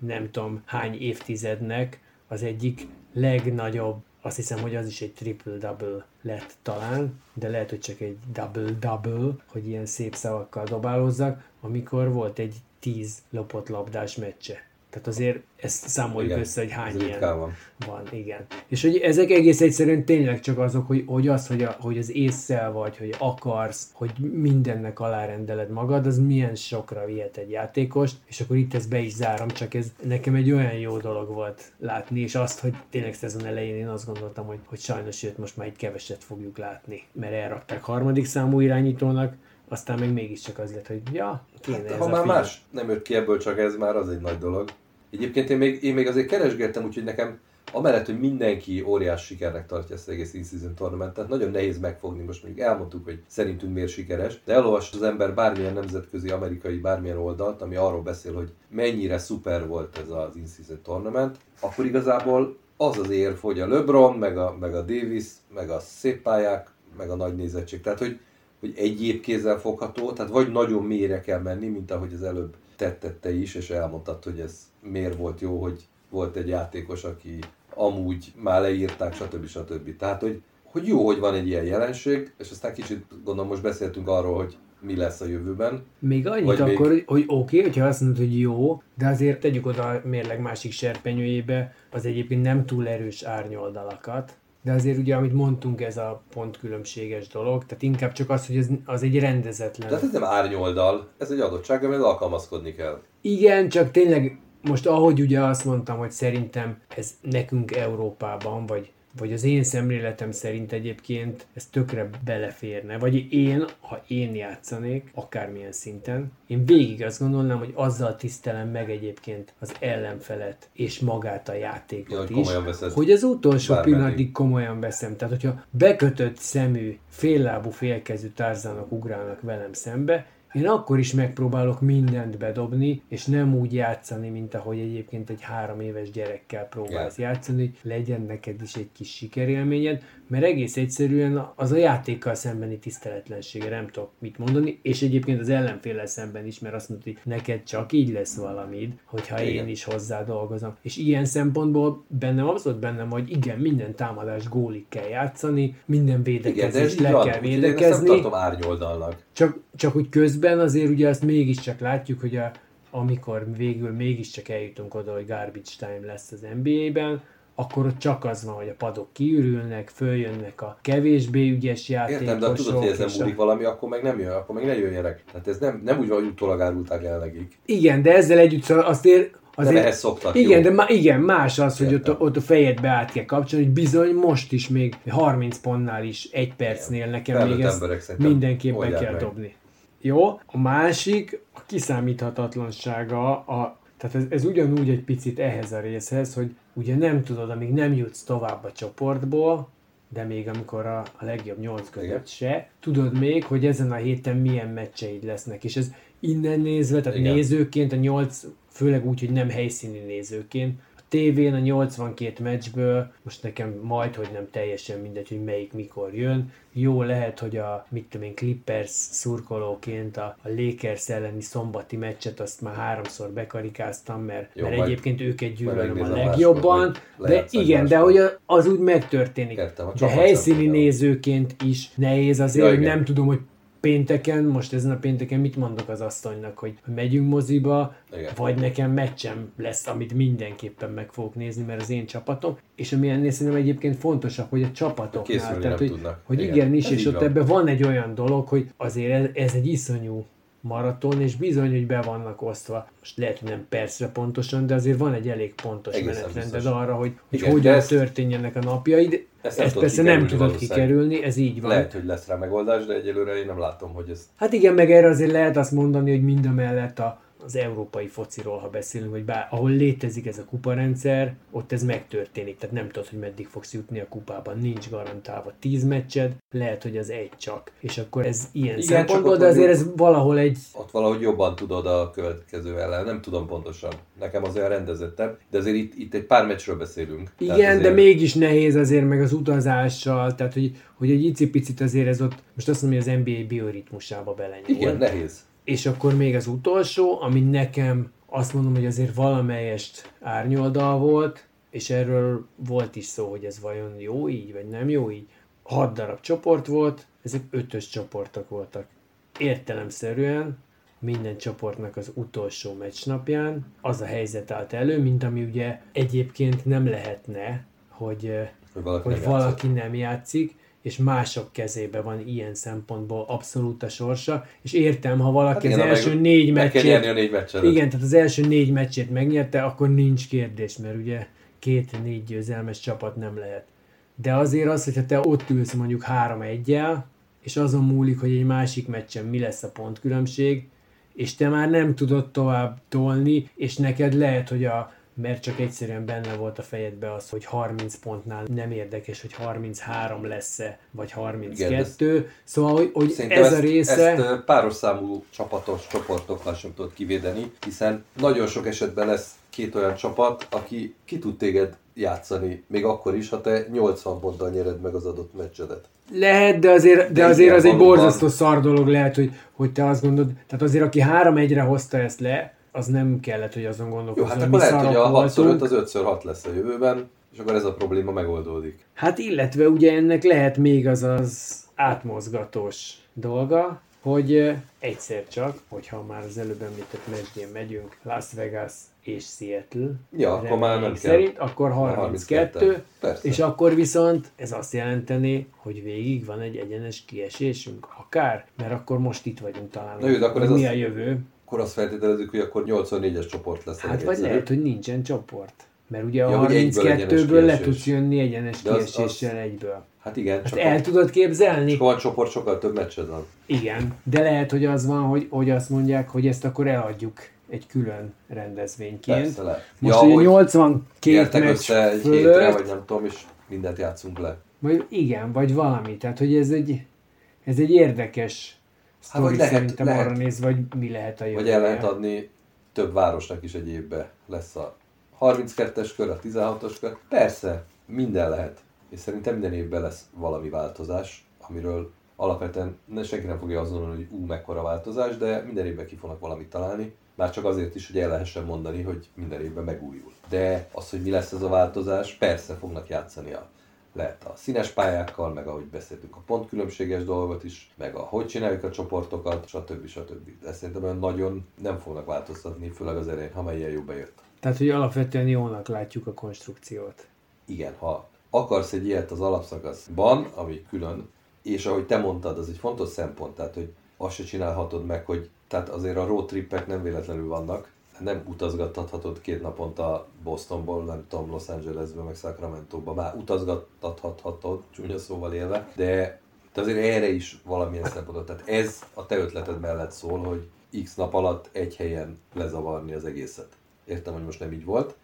A: nem tudom hány évtizednek az egyik legnagyobb, azt hiszem, hogy az is egy triple-double lett talán, de lehet, hogy csak egy double-double, hogy ilyen szép szavakkal dobálozzak, amikor volt egy tíz lopott labdás meccse. Tehát azért ezt számoljuk igen, össze, hogy hány ilyen van. van. Igen. És hogy ezek egész egyszerűen tényleg csak azok, hogy, hogy az, hogy, a, hogy az észszel vagy, hogy akarsz, hogy mindennek alárendeled magad, az milyen sokra vihet egy játékost, és akkor itt ezt be is zárom, csak ez nekem egy olyan jó dolog volt látni, és azt, hogy tényleg szezon elején én azt gondoltam, hogy, hogy sajnos őt most már egy keveset fogjuk látni, mert elrakták harmadik számú irányítónak, aztán még mégiscsak az lett, hogy ja, kéne hát, ez
B: ha már film. más nem jött ki ebből, csak ez már az egy nagy dolog. Egyébként én még, én még azért keresgettem, úgyhogy nekem amellett, hogy mindenki óriás sikernek tartja ezt az egész in-season tournamentet, nagyon nehéz megfogni, most mondjuk elmondtuk, hogy szerintünk miért sikeres, de elolvast az ember bármilyen nemzetközi amerikai bármilyen oldalt, ami arról beszél, hogy mennyire szuper volt ez az in-season tournament, akkor igazából az az érv, hogy a LeBron, meg a, meg a Davis, meg a szép pályák, meg a nagy nézettség. Tehát, hogy, hogy egyéb kézzel fogható, tehát vagy nagyon mélyre kell menni, mint ahogy az előbb tettette is, és elmondtad, hogy ez miért volt jó, hogy volt egy játékos, aki amúgy már leírták, stb. stb. Tehát, hogy, hogy jó, hogy van egy ilyen jelenség, és aztán kicsit gondolom most beszéltünk arról, hogy mi lesz a jövőben.
A: Még annyit Vagy akkor, még... hogy oké, okay, hogyha azt mondod, hogy jó, de azért tegyük oda a mérleg másik serpenyőjébe az egyébként nem túl erős árnyoldalakat, de azért ugye, amit mondtunk, ez a pontkülönbséges dolog, tehát inkább csak az, hogy ez, az egy rendezetlen.
B: Tehát ez nem árnyoldal, ez egy adottság, amivel alkalmazkodni kell.
A: Igen, csak tényleg most ahogy ugye azt mondtam, hogy szerintem ez nekünk Európában, vagy vagy az én szemléletem szerint egyébként ez tökre beleférne, vagy én, ha én játszanék, akármilyen szinten, én végig azt gondolnám, hogy azzal tisztelem meg egyébként az ellenfelet és magát a játékot ja, is, hogy az utolsó pillanatig komolyan veszem. Tehát, hogyha bekötött szemű, féllábú, félkezű tárzánok ugrálnak velem szembe, én akkor is megpróbálok mindent bedobni, és nem úgy játszani, mint ahogy egyébként egy három éves gyerekkel próbálsz yeah. játszani, legyen neked is egy kis sikerélményed, mert egész egyszerűen az a játékkal szembeni tiszteletlensége, nem tudok mit mondani, és egyébként az ellenféle szemben is, mert azt mondta, hogy neked csak így lesz valamid, hogyha igen. én is hozzá dolgozom. És ilyen szempontból bennem abszolút bennem, hogy igen, minden támadás gólig kell játszani, minden védekezést le van, kell védekezni. Én
B: tartom árnyoldalnak.
A: Csak, csak úgy közben azért ugye azt mégiscsak látjuk, hogy a, amikor végül mégiscsak eljutunk oda, hogy garbage time lesz az NBA-ben, akkor ott csak az van, hogy a padok kiürülnek, följönnek a kevésbé ügyes játékosok.
B: Értem, de tudod, hogy ezen múlik a... valami, akkor meg nem jön, akkor meg ne jöjjenek. Tehát ez nem, nem úgy van, hogy utólag árulták el nekik.
A: Igen, de ezzel együtt azt ér,
B: Azért, de ehhez szoktak,
A: Igen, jó. de má, igen, más az, hogy ott, ott a fejedbe át kell kapcsolni, hogy bizony most is még 30 pontnál is egy percnél nekem Felnőtt még ezt mindenképpen kell meg. dobni. Jó, a másik, a kiszámíthatatlansága, a, tehát ez, ez ugyanúgy egy picit ehhez a részhez, hogy ugye nem tudod, amíg nem jutsz tovább a csoportból, de még amikor a, a legjobb nyolc között se, tudod még, hogy ezen a héten milyen meccseid lesznek, és ez innen nézve, tehát Igen. nézőként a nyolc, főleg úgy, hogy nem helyszíni nézőként, tévén a 82 meccsből, most nekem majd, hogy nem teljesen mindegy, hogy melyik mikor jön, jó lehet, hogy a, mit tudom én, Clippers szurkolóként a, a Lakers elleni szombati meccset azt már háromszor bekarikáztam, mert, jó, mert egyébként őket gyűlölöm a legjobban, de igen, de hogy az úgy megtörténik. Kettem, de helyszíni nézőként is nehéz azért, ja, hogy nem tudom, hogy pénteken, most ezen a pénteken mit mondok az asszonynak, hogy megyünk moziba, Igen. vagy nekem meccsem lesz, amit mindenképpen meg fogok nézni, mert az én csapatom, és ami ennél szerintem egyébként fontosabb, hogy a csapatoknál, tehát hogy, hogy igen, igen is, és ott ebben van egy olyan dolog, hogy azért ez, ez egy iszonyú maraton, és bizony, hogy be vannak osztva. Most lehet, hogy nem percre pontosan, de azért van egy elég pontos Egészen menetrended biztos. arra, hogy, hogy Igen, hogyan ezt, történjenek a napjaid. Ezt, ezt persze nem tudod kikerülni, ez így van.
B: Lehet, hogy lesz rá megoldás, de egyelőre én nem látom, hogy ez...
A: Hát igen, meg erre azért lehet azt mondani, hogy mind a mellett a az európai fociról, ha beszélünk, hogy bár, ahol létezik ez a kuparendszer, ott ez megtörténik. Tehát nem tudod, hogy meddig fogsz jutni a kupában. Nincs garantálva 10 meccsed, lehet, hogy az egy csak. És akkor ez ilyen Igen, szempontból, de azért ez valahol egy...
B: Ott valahogy jobban tudod a következő ellen. Nem tudom pontosan. Nekem az olyan rendezettebb, de azért itt, itt egy pár meccsről beszélünk.
A: Igen, azért... de mégis nehéz azért meg az utazással, tehát hogy, hogy egy icipicit azért ez ott, most azt mondom, hogy az NBA bioritmusába belenyúl.
B: Igen, nehéz
A: és akkor még az utolsó, ami nekem azt mondom, hogy azért valamelyest árnyoldal volt, és erről volt is szó, hogy ez vajon jó így, vagy nem jó így. Hat darab csoport volt, ezek ötös csoportok voltak. Értelemszerűen minden csoportnak az utolsó meccsnapján az a helyzet állt elő, mint ami ugye egyébként nem lehetne, hogy, hogy valaki, hogy nem, valaki nem játszik, és mások kezébe van ilyen szempontból abszolút a sorsa, és értem, ha valaki hát igen, az első négy meccsét...
B: a négy meccset.
A: Igen, tehát az első négy meccsét megnyerte, akkor nincs kérdés, mert ugye két-négy győzelmes csapat nem lehet. De azért az, hogyha te ott ülsz mondjuk három egyel, és azon múlik, hogy egy másik meccsen mi lesz a pontkülönbség, és te már nem tudod tovább tolni, és neked lehet, hogy a mert csak egyszerűen benne volt a fejedbe az, hogy 30 pontnál nem érdekes, hogy 33 lesz-e, vagy 32. Igen, szóval, hogy, hogy ez
B: ezt,
A: a része...
B: Ezt páros számú csapatos csoportokkal sem tudod kivédeni, hiszen nagyon sok esetben lesz két olyan csapat, aki ki tud téged játszani, még akkor is, ha te 80 ponttal nyered meg az adott meccsedet.
A: Lehet, de azért, de azért az egy borzasztó szar dolog lehet, hogy, hogy te azt gondolod, tehát azért aki 3-1-re hozta ezt le, az nem kellett, hogy azon gondolkozzon,
B: Jó, hát akkor lehet, hogy a 6 5 az 5 6 lesz a jövőben, és akkor ez a probléma megoldódik.
A: Hát illetve ugye ennek lehet még az az átmozgatós dolga, hogy egyszer csak, hogyha már az előbb említett meccsén megyünk, Las Vegas és Seattle,
B: ja, akkor már nem
A: szerint, kell. akkor 32, 32 és akkor viszont ez azt jelenteni, hogy végig van egy egyenes kiesésünk, akár, mert akkor most itt vagyunk talán.
B: Na jó, de akkor ez
A: mi
B: az...
A: a jövő?
B: Akkor azt feltételezzük, hogy akkor 84-es csoport lesz.
A: Hát vagy lehet, hogy nincsen csoport. Mert ugye ja, a 32-ből le tudsz jönni egyenes kieséssel egyből.
B: Hát igen.
A: Hát el a... tudod képzelni?
B: Csak van csoport, sokkal több meccsed van.
A: Igen, de lehet, hogy az van, hogy, hogy azt mondják, hogy ezt akkor eladjuk egy külön rendezvényként.
B: Persze, lehet.
A: Most ja, ugye 82 meccs
B: össze egy fölött, hétre, vagy nem tudom, és mindent játszunk le.
A: Vagy igen, vagy valami. Tehát, hogy ez egy, ez egy érdekes sztori
B: vagy lehet-
A: szerintem
B: lehet.
A: arra néz, vagy mi lehet a jövője.
B: Vagy el lehet adni több városnak is egy évbe lesz a 32-es kör, a 16-os kör. Persze, minden lehet. És szerintem minden évben lesz valami változás, amiről alapvetően ne, senki nem fogja azon hogy ú, mekkora változás, de minden évben ki fognak valamit találni. Már csak azért is, hogy el lehessen mondani, hogy minden évben megújul. De az, hogy mi lesz ez a változás, persze fognak játszani a lehet a színes pályákkal, meg ahogy beszéltünk a pontkülönbséges dolgot is, meg a hogy csináljuk a csoportokat, stb. stb. De szerintem olyan nagyon nem fognak változtatni, főleg az elején, ha már ilyen jó bejött.
A: Tehát, hogy alapvetően jónak látjuk a konstrukciót.
B: Igen, ha akarsz egy ilyet az alapszakaszban, ami külön, és ahogy te mondtad, az egy fontos szempont, tehát hogy azt se csinálhatod meg, hogy tehát azért a road trippek nem véletlenül vannak, nem utazgathatod két naponta Bostonból, nem tudom, Los Angelesbe, meg Sacramento-ba, már utazgathatod, csúnya szóval élve, de de azért erre is valamilyen szempontot. Tehát ez a te ötleted mellett szól, hogy x nap alatt egy helyen lezavarni az egészet. Értem, hogy most nem így volt,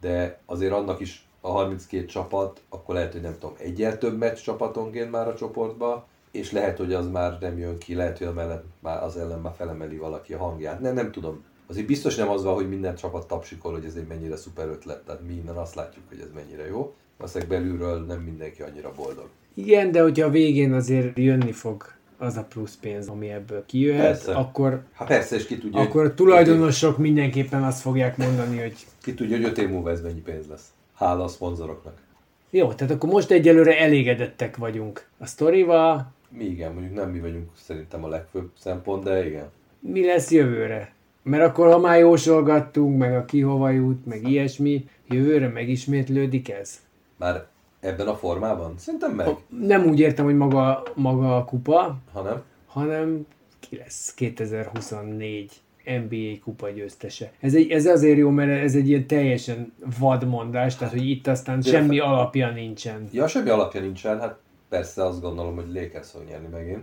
B: de azért annak is a 32 csapat, akkor lehet, hogy nem tudom, egyel több meccs csapatonként már a csoportba, és lehet, hogy az már nem jön ki, lehet, hogy mellett már az ellen már felemeli valaki a hangját. Nem, nem tudom. Azért biztos nem az van, hogy minden csapat tapsikol, hogy ez egy mennyire szuper ötlet, tehát mi innen azt látjuk, hogy ez mennyire jó. Aztán belülről nem mindenki annyira boldog.
A: Igen, de hogyha a végén azért jönni fog az a plusz pénz, ami ebből kijöhet,
B: Persze.
A: akkor,
B: Hát persze, és ki tudja,
A: akkor a tulajdonosok mindenképpen azt fogják mondani, hogy
B: Ki tudja, hogy öt év múlva ez mennyi pénz lesz. Hála a szponzoroknak.
A: jó, tehát akkor most egyelőre elégedettek vagyunk a sztorival,
B: Mi igen, mondjuk nem mi vagyunk szerintem a legfőbb szempont, de igen.
A: mi lesz jövőre? Mert akkor, ha már jósolgattunk, meg a ki hova jut, meg ilyesmi, jövőre megismétlődik ez?
B: Már ebben a formában? Szerintem meg.
A: Nem úgy értem, hogy maga, maga a kupa,
B: Hanem
A: hanem ki lesz 2024 NBA kupa győztese. Ez, egy, ez azért jó, mert ez egy ilyen teljesen vadmondás, tehát hogy itt aztán
B: De-
A: semmi alapja nincsen.
B: Ja, semmi alapja nincsen, hát persze azt gondolom, hogy Lakers fog nyerni megint.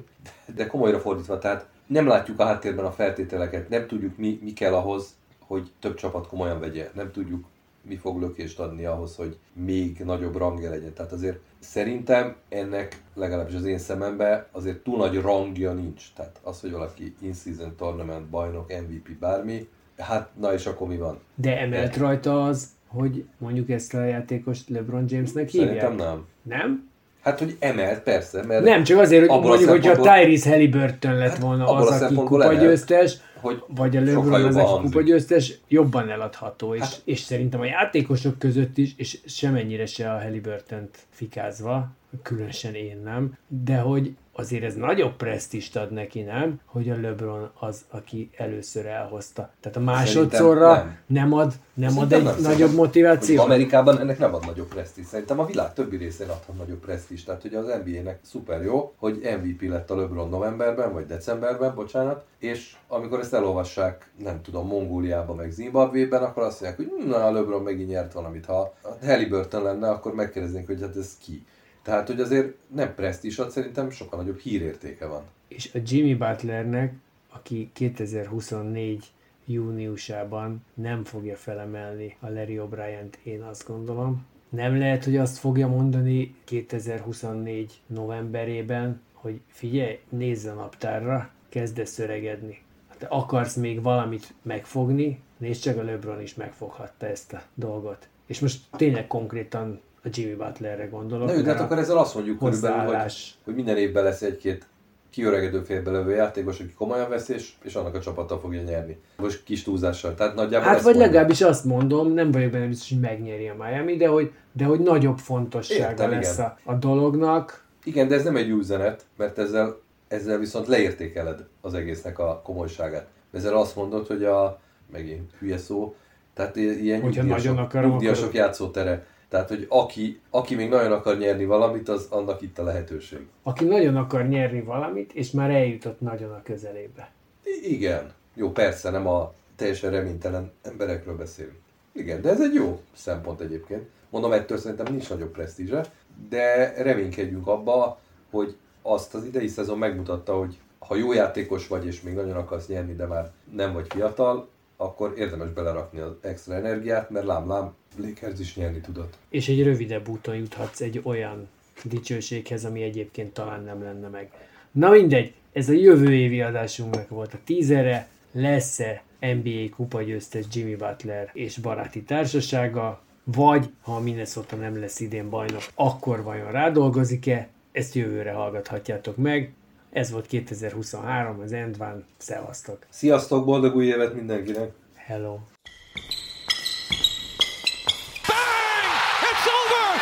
B: De komolyra fordítva, tehát nem látjuk a háttérben a feltételeket, nem tudjuk mi, mi kell ahhoz, hogy több csapat komolyan vegye. Nem tudjuk, mi fog lökést adni ahhoz, hogy még nagyobb rangja legyen. Tehát azért szerintem ennek legalábbis az én szememben azért túl nagy rangja nincs. Tehát az, hogy valaki in-season tournament bajnok, MVP, bármi, hát na és akkor mi van?
A: De emelt
B: De-
A: rajta az, hogy mondjuk ezt a játékost LeBron Jamesnek hívják?
B: Szerintem nem.
A: Nem?
B: Hát, hogy emelt, persze, mert...
A: Nem, csak azért, hogy mondjuk, hogyha Tyrese Halliburton lett
B: Hát
A: volna az, aki kupagyőztes,
B: hogy
A: vagy a LeBron az, aki kupagyőztes, jobban eladható, és,
B: Hát-
A: és szerintem a játékosok között is, és semennyire se a Halliburton fikázva, különösen én nem, de hogy azért ez nagyobb presztist ad neki, nem? Hogy a LeBron az, aki először elhozta. Tehát a másodszorra
B: nem.
A: nem. ad, nem ad egy
B: nem,
A: nagyobb motivációt?
B: Amerikában ennek nem ad nagyobb presztis. Szerintem a világ többi részén adhat nagyobb presztis. Tehát, hogy az NBA-nek szuper jó, hogy MVP lett a LeBron novemberben, vagy decemberben, bocsánat, és amikor ezt elolvassák, nem tudom, Mongóliában, meg Zimbabvében, akkor azt mondják, hogy "Hm, na, a LeBron megint nyert valamit. Ha a Halliburton lenne, akkor megkérdeznénk, hogy hát ez ki. Tehát, hogy azért nem presztis ad, szerintem sokkal nagyobb hírértéke van.
A: és a Jimmy Butlernek, aki 2024 júniusában nem fogja felemelni a Larry O'Brien-t, én azt gondolom. Nem lehet, hogy azt fogja mondani 2024 novemberében, hogy figyelj, nézz a naptárra, kezdesz öregedni. Hát akarsz még valamit megfogni, nézd csak a LeBron is megfoghatta ezt a dolgot. És most tényleg konkrétan a Jimmy Butlerre gondolok.
B: Na jó, de hát akkor ezzel azt mondjuk körülbelül, hogy, hogy minden évben lesz egy-két kiöregedő félbelövő játékos, aki komolyan vesz, és, és annak a csapata fogja nyerni. Most kis túlzással. Tehát nagyjából
A: Hát vagy legalábbis azt mondom, nem vagyok benne biztos, hogy megnyeri a Miami, de hogy, de hogy nagyobb fontossága
B: Értem,
A: lesz
B: igen.
A: a, a dolognak.
B: Igen, de ez nem egy üzenet, mert ezzel, ezzel viszont leértékeled az egésznek a komolyságát. Ezzel azt mondod, hogy a, megint hülye szó, tehát ilyen nyugdíjasok,
A: nagyon akarom,
B: nyugdíjasok
A: akkor-
B: játszótere. Tehát, hogy aki, aki még nagyon akar nyerni valamit, az annak itt a lehetőség.
A: Aki nagyon akar nyerni valamit, és már eljutott nagyon a közelébe.
B: Igen. Jó, persze, nem a teljesen reménytelen emberekről beszélünk. Igen, de ez egy jó szempont egyébként. Mondom, ettől szerintem nincs nagyobb presztízse, de reménykedjünk abba, hogy azt az idei szezon megmutatta, hogy ha jó játékos vagy, és még nagyon akarsz nyerni, de már nem vagy fiatal, akkor érdemes belerakni az extra energiát, mert lám-lám, Lakers is nyerni tudott.
A: És egy rövidebb úton juthatsz egy olyan dicsőséghez, ami egyébként talán nem lenne meg. Na mindegy, Ez a jövő évi adásunknak volt a tízere. Lesz-e NBA kupa győztes Jimmy Butler és baráti társasága, vagy ha a Minnesota nem lesz idén bajnok, akkor vajon rádolgozik-e? Ezt jövőre hallgathatjátok meg. Ez volt 2023, az Endván. Szevasztok!
B: Sziasztok, boldog új évet mindenkinek!
A: Hello!